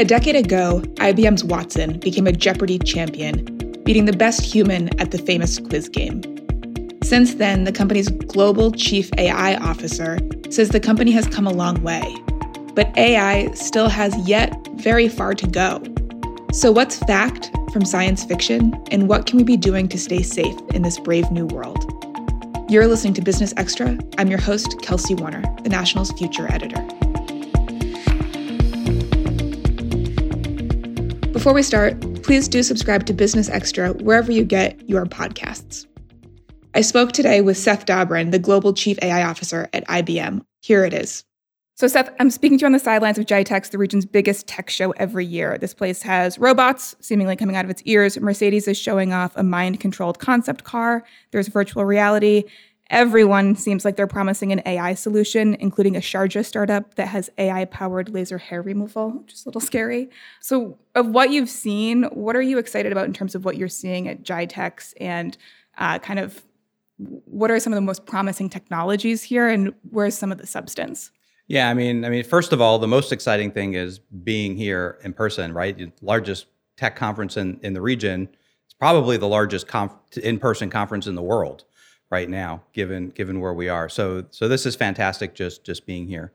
A decade ago, IBM's Watson became a Jeopardy champion, beating the best human at the famous quiz game. Since then, the company's global chief AI officer says the company has come a long way, but AI still has yet very far to go. So, what's fact from science fiction, and what can we be doing to stay safe in this brave new world? You're listening to Business Extra. I'm your host, Kelsey Warner, the National's future editor. Before we start, please do subscribe to Business Extra wherever you get your podcasts. I spoke today with Seth Dobrin, the Global Chief AI Officer at IBM. Here it is. So, Seth, I'm speaking to you on the sidelines of GITEX, the region's biggest tech show every year. This place has robots seemingly coming out of its ears. Mercedes is showing off a mind controlled concept car. There's virtual reality. Everyone seems like they're promising an AI solution, including a Sharjah startup that has AI powered laser hair removal, which is a little scary. So, of what you've seen, what are you excited about in terms of what you're seeing at GITEX and uh, kind of what are some of the most promising technologies here and where's some of the substance? Yeah, I mean, I mean, first of all, the most exciting thing is being here in person, right? The largest tech conference in, in the region. It's probably the largest conf- in-person conference in the world right now, given given where we are. So so this is fantastic just just being here.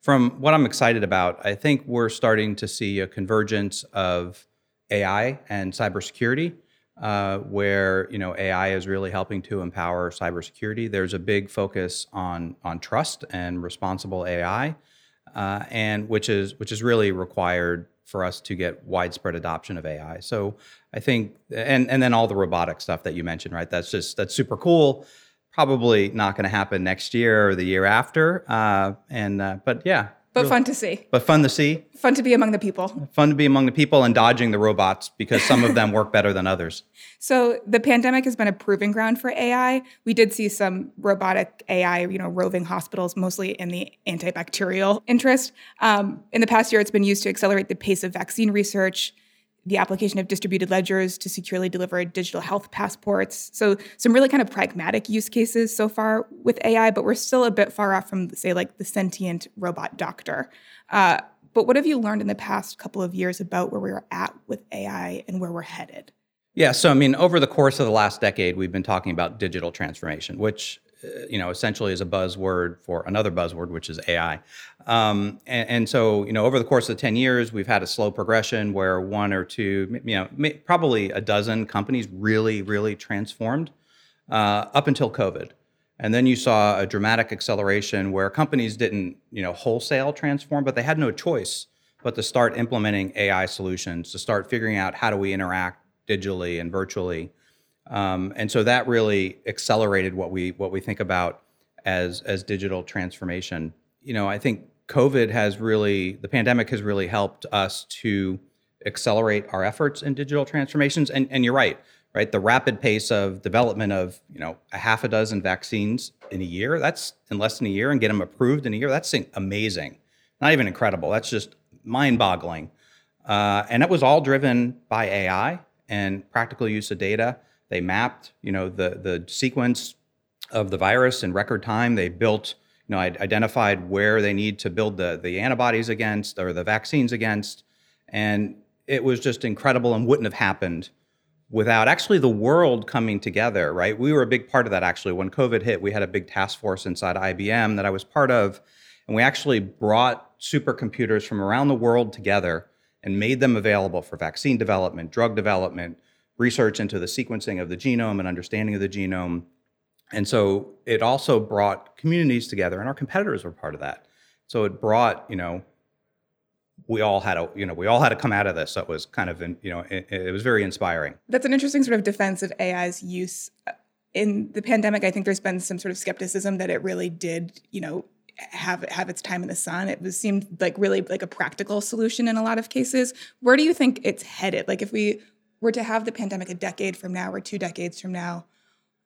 From what I'm excited about, I think we're starting to see a convergence of AI and cybersecurity uh, where you know AI is really helping to empower cybersecurity. There's a big focus on on trust and responsible AI, uh, and which is which is really required for us to get widespread adoption of AI. So I think, and and then all the robotic stuff that you mentioned, right? That's just that's super cool. Probably not going to happen next year or the year after. Uh, and uh, but yeah, but fun to see. But fun to see. Fun to be among the people. Fun to be among the people and dodging the robots because some of them work better than others. So the pandemic has been a proving ground for AI. We did see some robotic AI, you know, roving hospitals, mostly in the antibacterial interest. Um, in the past year, it's been used to accelerate the pace of vaccine research the application of distributed ledgers to securely deliver digital health passports. So, some really kind of pragmatic use cases so far with AI, but we're still a bit far off from, say, like the sentient robot doctor. Uh, but what have you learned in the past couple of years about where we're at with AI and where we're headed? Yeah, so I mean, over the course of the last decade, we've been talking about digital transformation, which you know essentially is a buzzword for another buzzword, which is AI. Um, and, and, so, you know, over the course of 10 years, we've had a slow progression where one or two, you know, probably a dozen companies really, really transformed uh, up until COVID. And then you saw a dramatic acceleration where companies didn't, you know, wholesale transform, but they had no choice but to start implementing AI solutions, to start figuring out how do we interact digitally and virtually. Um, and so that really accelerated what we what we think about as as digital transformation. You know, I think COVID has really, the pandemic has really helped us to accelerate our efforts in digital transformations. And, and you're right, right? The rapid pace of development of, you know, a half a dozen vaccines in a year, that's in less than a year and get them approved in a year, that's amazing. Not even incredible. That's just mind boggling. Uh, and it was all driven by AI and practical use of data. They mapped, you know, the, the sequence of the virus in record time. They built you know, identified where they need to build the the antibodies against or the vaccines against, and it was just incredible and wouldn't have happened without actually the world coming together. Right, we were a big part of that. Actually, when COVID hit, we had a big task force inside IBM that I was part of, and we actually brought supercomputers from around the world together and made them available for vaccine development, drug development, research into the sequencing of the genome and understanding of the genome and so it also brought communities together, and our competitors were part of that. So it brought, you know, we all had a, you know, we all had to come out of this. So it was kind of, you know, it, it was very inspiring. That's an interesting sort of defense of AI's use uh, in the pandemic. I think there's been some sort of skepticism that it really did, you know, have have its time in the sun. It was seemed like really like a practical solution in a lot of cases. Where do you think it's headed? Like if we were to have the pandemic a decade from now or two decades from now,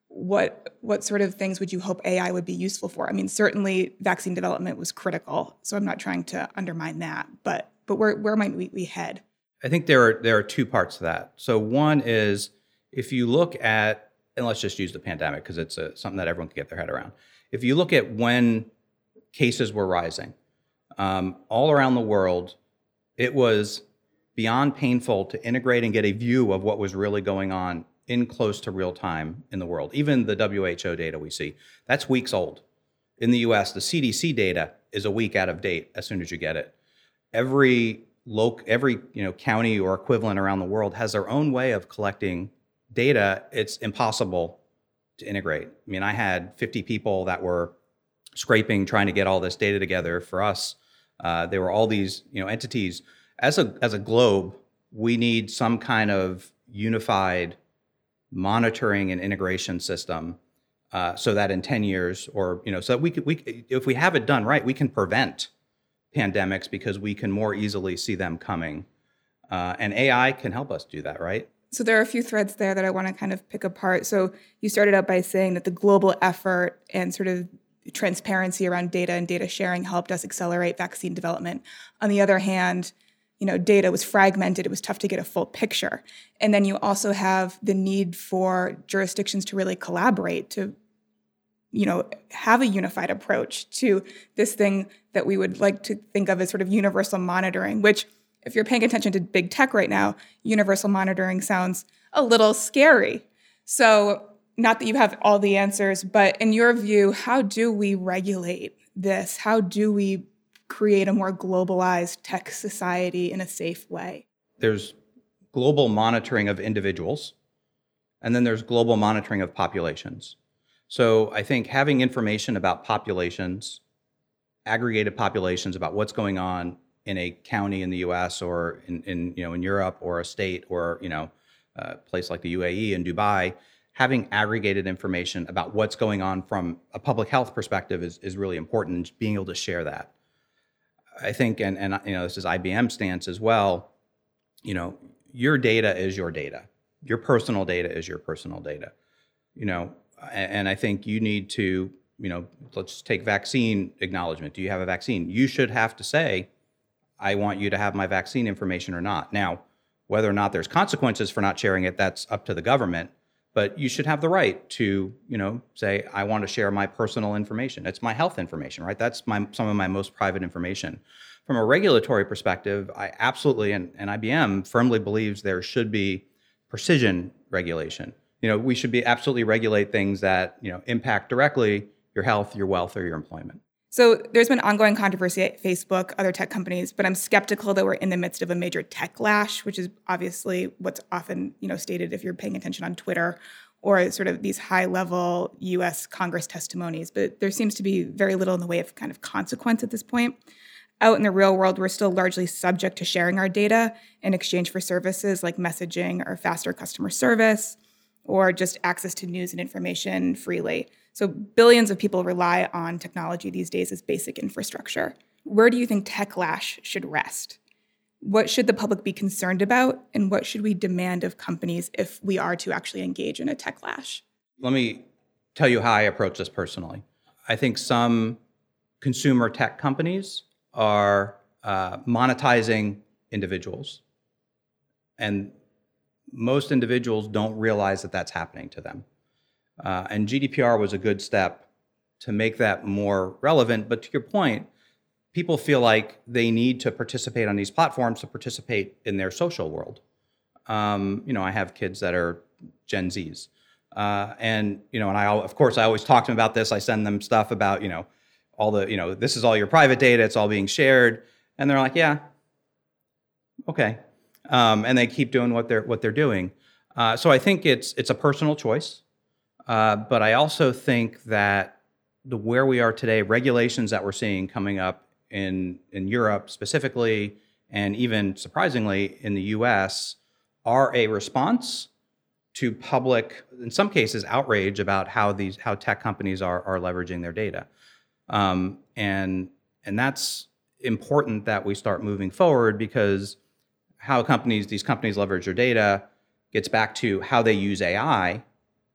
what what sort of things would you hope AI would be useful for? I mean, certainly vaccine development was critical, so I'm not trying to undermine that, but but where where might we, we head? I think there are there are two parts to that. So one is if you look at and let's just use the pandemic because it's a, something that everyone can get their head around. If you look at when cases were rising um, all around the world, it was beyond painful to integrate and get a view of what was really going on in close to real time in the world. Even the WHO data we see, that's weeks old. In the US, the CDC data is a week out of date as soon as you get it. Every local, every you know county or equivalent around the world has their own way of collecting data. It's impossible to integrate. I mean, I had 50 people that were scraping, trying to get all this data together for us. Uh, there were all these you know entities. As a as a globe, we need some kind of unified monitoring and integration system uh, so that in 10 years or you know so that we could we if we have it done right we can prevent pandemics because we can more easily see them coming. Uh, and ai can help us do that right? So there are a few threads there that i want to kind of pick apart. So you started out by saying that the global effort and sort of transparency around data and data sharing helped us accelerate vaccine development. On the other hand you know data was fragmented it was tough to get a full picture. And then you also have the need for jurisdictions to really collaborate to you know have a unified approach to this thing that we would like to think of as sort of universal monitoring which if you're paying attention to big tech right now universal monitoring sounds a little scary. So not that you have all the answers but in your view how do we regulate this? How do we create a more globalized tech society in a safe way? There's global monitoring of individuals, and then there's global monitoring of populations. So I think having information about populations, aggregated populations about what's going on in a county in the U.S. or in, in you know in Europe or a state or you know a place like the UAE and Dubai, having aggregated information about what's going on from a public health perspective is, is really important. Being able to share that. I think, and and you know, this is IBM stance as well. You know, your data is your data. Your personal data is your personal data. You know, and, and I think you need to, you know, let's take vaccine acknowledgement. Do you have a vaccine? You should have to say, I want you to have my vaccine information or not. Now, whether or not there's consequences for not sharing it, that's up to the government but you should have the right to you know say i want to share my personal information. It's my health information right? That's my some of my most private information. From a regulatory perspective i absolutely and, and ibm firmly believes there should be precision regulation. You know we should be absolutely regulate things that you know impact directly your health your wealth or your employment so there's been ongoing controversy at Facebook, other tech companies, but I'm skeptical that we're in the midst of a major tech lash, which is obviously what's often, you know, stated if you're paying attention on Twitter or sort of these high-level US Congress testimonies, but there seems to be very little in the way of kind of consequence at this point. Out in the real world, we're still largely subject to sharing our data in exchange for services like messaging or faster customer service or just access to news and information freely. So, billions of people rely on technology these days as basic infrastructure. Where do you think techlash should rest? What should the public be concerned about? And what should we demand of companies if we are to actually engage in a techlash? Let me tell you how I approach this personally. I think some consumer tech companies are uh, monetizing individuals. And most individuals don't realize that that's happening to them. Uh, and GDPR was a good step to make that more relevant. But to your point, people feel like they need to participate on these platforms to participate in their social world. Um, you know, I have kids that are Gen Zs. Uh, and, you know, and I, of course, I always talk to them about this. I send them stuff about, you know, all the, you know, this is all your private data. It's all being shared. And they're like, yeah, okay. Um, and they keep doing what they're, what they're doing. Uh, so I think it's, it's a personal choice. Uh, but I also think that the where we are today, regulations that we're seeing coming up in in Europe specifically, and even surprisingly in the U.S., are a response to public, in some cases, outrage about how these how tech companies are are leveraging their data, um, and and that's important that we start moving forward because how companies these companies leverage their data gets back to how they use AI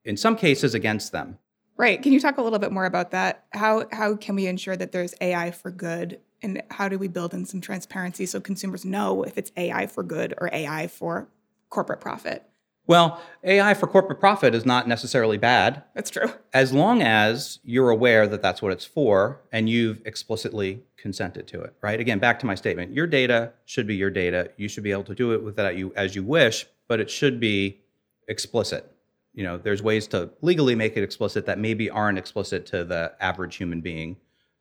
in some cases against them. Right. Can you talk a little bit more about that? How how can we ensure that there's AI for good and how do we build in some transparency so consumers know if it's AI for good or AI for corporate profit? Well, AI for corporate profit is not necessarily bad. That's true. As long as you're aware that that's what it's for and you've explicitly consented to it, right? Again, back to my statement. Your data should be your data. You should be able to do it with that you as you wish, but it should be explicit. You know, there's ways to legally make it explicit that maybe aren't explicit to the average human being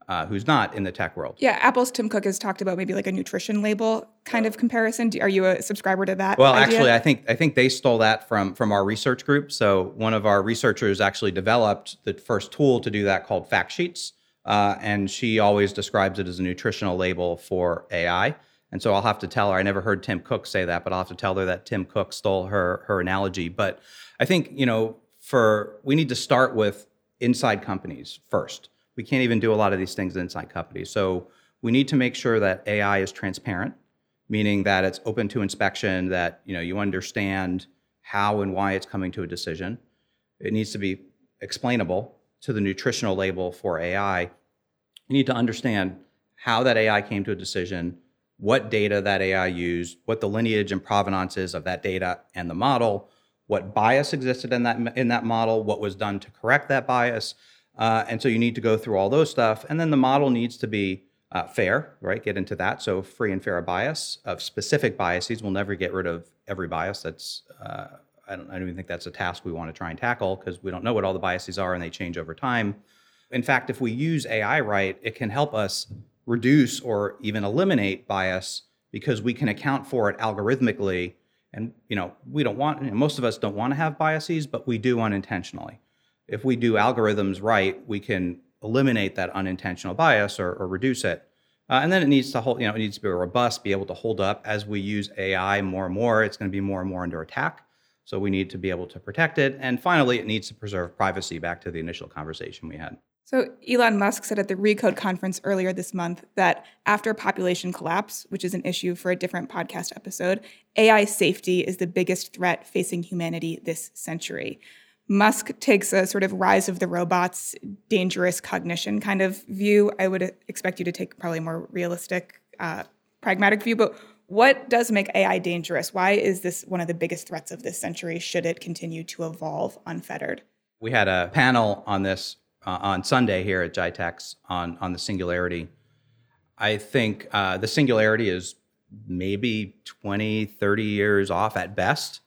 uh, who's not in the tech world. Yeah, Apple's Tim Cook has talked about maybe like a nutrition label kind of comparison. Do, are you a subscriber to that? Well, idea? actually, I think I think they stole that from from our research group. So one of our researchers actually developed the first tool to do that called fact sheets, uh, and she always describes it as a nutritional label for AI. And so I'll have to tell her. I never heard Tim Cook say that, but I'll have to tell her that Tim Cook stole her her analogy. But I think you know, for we need to start with inside companies first we can't even do a lot of these things inside companies. So we need to make sure that AI is transparent, meaning that it's open to inspection, that you know you understand how and why it's coming to a decision. It needs to be explainable to the nutritional label for AI. You need to understand how that AI came to a decision, what data that AI used, what the lineage and provenance is of that data and the model, what bias existed in that in that model, what was done to correct that bias uh, and so you need to go through all those stuff. And then the model needs to be uh, fair, right? Get into that. So free and fair bias of specific biases. We'll never get rid of every bias. That's uh, I, don't, I don't even think that's a task we want to try and tackle because we don't know what all the biases are and they change over time. In fact, if we use AI right, it can help us reduce or even eliminate bias because we can account for it algorithmically. And you know, we don't want you know, most of us don't want to have biases, but we do unintentionally if we do algorithms right, we can eliminate that unintentional bias or, or reduce it. Uh, and then it needs to hold, you know, it needs to be robust, be able to hold up as we use AI more and more. It's going to be more and more under attack. So we need to be able to protect it. And finally, it needs to preserve privacy back to the initial conversation we had. So Elon Musk said at the Recode conference earlier this month that after population collapse, which is an issue for a different podcast episode, AI safety is the biggest threat facing humanity this century. Musk takes a sort of rise of the robots, dangerous cognition kind of view. I would expect you to take probably a more realistic, uh, pragmatic view. But what does make AI dangerous? Why is this one of the biggest threats of this century? Should it continue to evolve unfettered? We had a panel on this uh, on Sunday here at GITEX on on the singularity. I think uh, the singularity is maybe 20, 30 years off at best.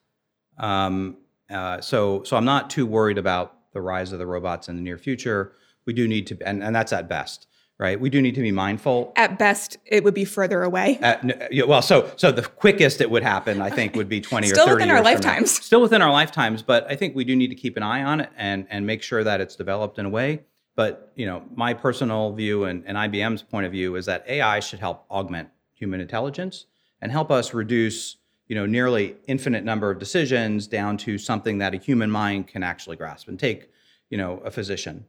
Um, uh, so, so I'm not too worried about the rise of the robots in the near future. We do need to, and, and that's at best, right? We do need to be mindful. At best, it would be further away. At, yeah, well, so so the quickest it would happen, I think, would be 20 Still or 30 Still within our lifetimes. Still within our lifetimes, but I think we do need to keep an eye on it and and make sure that it's developed in a way. But you know, my personal view and, and IBM's point of view is that AI should help augment human intelligence and help us reduce you know nearly infinite number of decisions down to something that a human mind can actually grasp and take you know a physician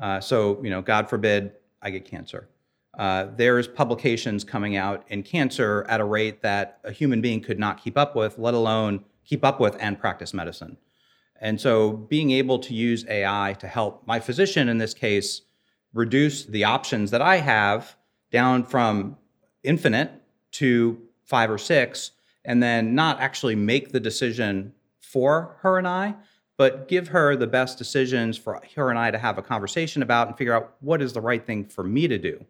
uh, so you know god forbid i get cancer. Uh, there's publications coming out in cancer at a rate that a human being could not keep up with let alone keep up with and practice medicine. And so being able to use ai to help my physician in this case reduce the options that i have down from infinite to five or six and then not actually make the decision for her and I, but give her the best decisions for her and I to have a conversation about and figure out what is the right thing for me to do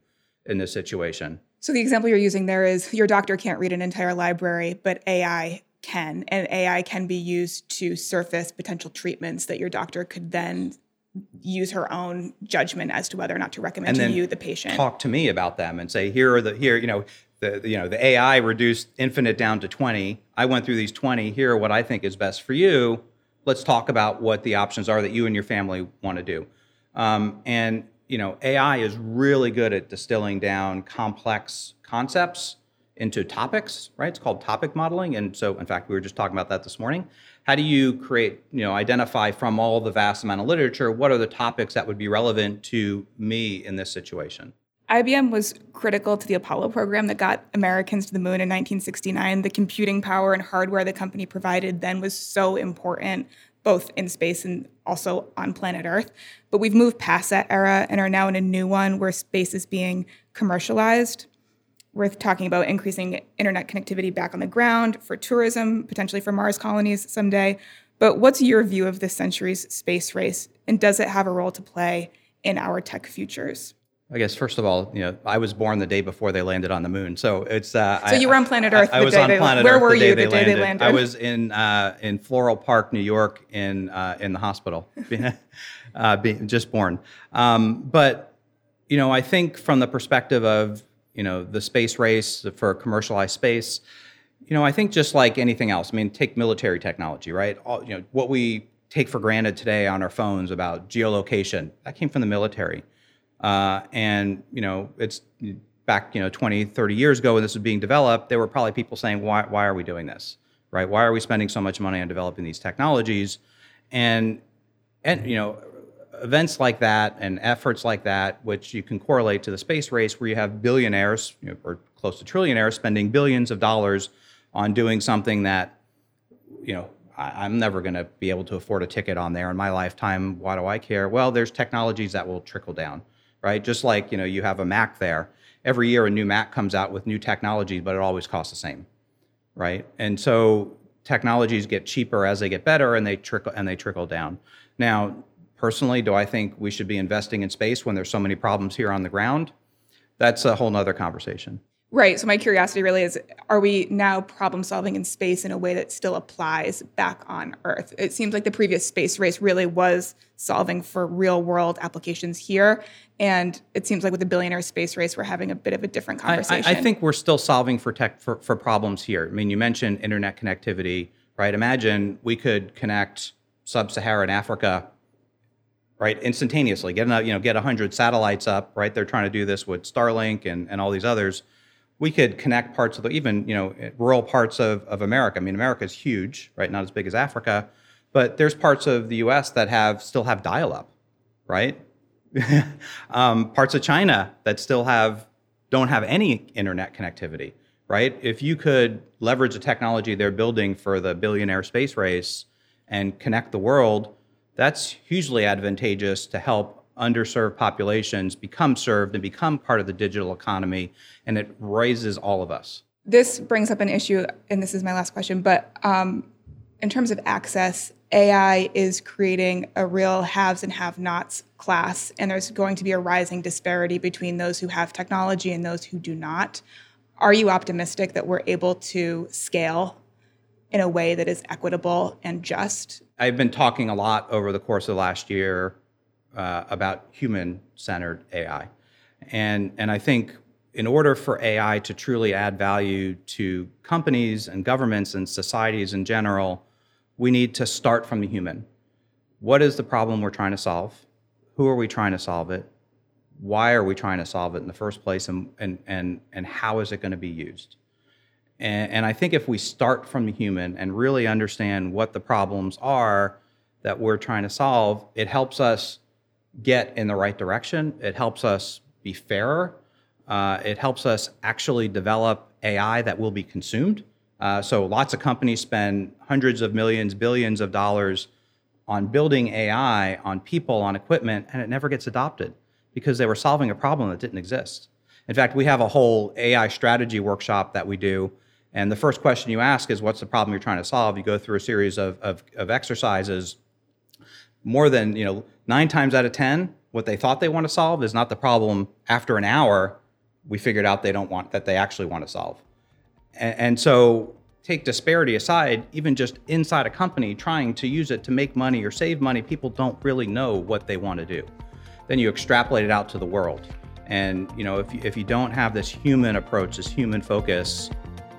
in this situation. So the example you're using there is your doctor can't read an entire library, but AI can, and AI can be used to surface potential treatments that your doctor could then use her own judgment as to whether or not to recommend to you the patient. Talk to me about them and say, here are the here, you know, the you know the AI reduced infinite down to 20. I went through these 20. Here are what I think is best for you. Let's talk about what the options are that you and your family want to do. Um, and you know AI is really good at distilling down complex concepts into topics. Right? It's called topic modeling. And so, in fact, we were just talking about that this morning. How do you create, you know, identify from all the vast amount of literature what are the topics that would be relevant to me in this situation? IBM was critical to the Apollo program that got Americans to the moon in 1969. The computing power and hardware the company provided then was so important, both in space and also on planet Earth. But we've moved past that era and are now in a new one where space is being commercialized. we're talking about increasing internet connectivity back on the ground for tourism, potentially for Mars colonies someday. But what's your view of this century's space race, and does it have a role to play in our tech futures? I guess first of all, you know, I was born the day before they landed on the moon, so it's. Uh, so you were on planet Earth. I, I was on planet Where Earth were the day you they the day landed. they landed? I was in uh, in Floral Park, New York, in uh, in the hospital, uh, being just born. Um, but you know, I think from the perspective of you know the space race for commercialized space, you know, I think just like anything else. I mean, take military technology, right? All, you know, what we take for granted today on our phones about geolocation that came from the military, uh, and you know, it's back you know 20 30 years ago when this was being developed there were probably people saying why, why are we doing this? Right? Why are we spending so much money on developing these technologies? And and you know events like that and efforts like that which you can correlate to the space race where you have billionaires you know, or close to trillionaires spending billions of dollars on doing something that you know I, i'm never going to be able to afford a ticket on there in my lifetime. Why do i care? Well there's technologies that will trickle down right just like you know you have a mac there every year a new Mac comes out with new technology, but it always costs the same, right? And so technologies get cheaper as they get better, and they trickle and they trickle down. Now, personally, do I think we should be investing in space when there's so many problems here on the ground? That's a whole nother conversation. Right. So my curiosity really is are we now problem solving in space in a way that still applies back on Earth? It seems like the previous space race really was solving for real world applications here. And it seems like with the billionaire space race, we're having a bit of a different conversation. I, I, I think we're still solving for tech for, for problems here. I mean, you mentioned internet connectivity, right? Imagine we could connect sub-Saharan Africa right instantaneously get you know get 100 satellites up right they're trying to do this with starlink and, and all these others we could connect parts of the even you know rural parts of, of america. I mean america is huge right? Not as big as africa but there's parts of the us that have still have dial-up right? Um, parts of china that still have don't have any internet connectivity right? If you could leverage the technology they're building for the billionaire space race and connect the world that's hugely advantageous to help underserved populations become served and become part of the digital economy, and it raises all of us. This brings up an issue, and this is my last question, but um, in terms of access, AI is creating a real haves and have nots class, and there's going to be a rising disparity between those who have technology and those who do not. Are you optimistic that we're able to scale in a way that is equitable and just? I've been talking a lot over the course of the last year uh, about human-centered AI, and and I think in order for AI to truly add value to companies and governments and societies in general, we need to start from the human. What is the problem we're trying to solve? Who are we trying to solve it? Why are we trying to solve it in the first place? And, and, and, and how is it going to be used? And, and I think if we start from the human and really understand what the problems are that we're trying to solve, it helps us get in the right direction. It helps us be fairer. Uh, it helps us actually develop AI that will be consumed. Uh, so lots of companies spend hundreds of millions, billions of dollars on building AI, on people, on equipment, and it never gets adopted because they were solving a problem that didn't exist. In fact, we have a whole AI strategy workshop that we do. And the first question you ask is, what's the problem you're trying to solve? You go through a series of, of, of exercises more than you know nine times out of ten what they thought they want to solve is not the problem. After an hour we figured out they don't want that they actually want to solve. And, and so take disparity aside even just inside a company trying to use it to make money or save money people don't really know what they want to do. Then you extrapolate it out to the world. And you know if you, if you don't have this human approach this human focus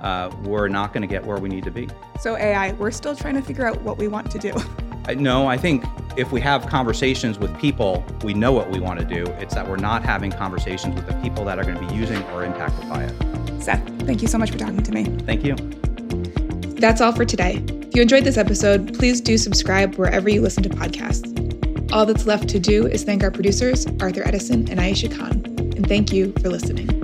uh, we're not going to get where we need to be. So ai we're still trying to figure out what we want to do. No i think if we have conversations with people, we know what we want to do. It's that we're not having conversations with the people that are going to be using or impacted by it. Seth, thank you so much for talking to me. Thank you. That's all for today. If you enjoyed this episode, please do subscribe wherever you listen to podcasts. All that's left to do is thank our producers, Arthur Edison and Aisha Khan. And thank you for listening.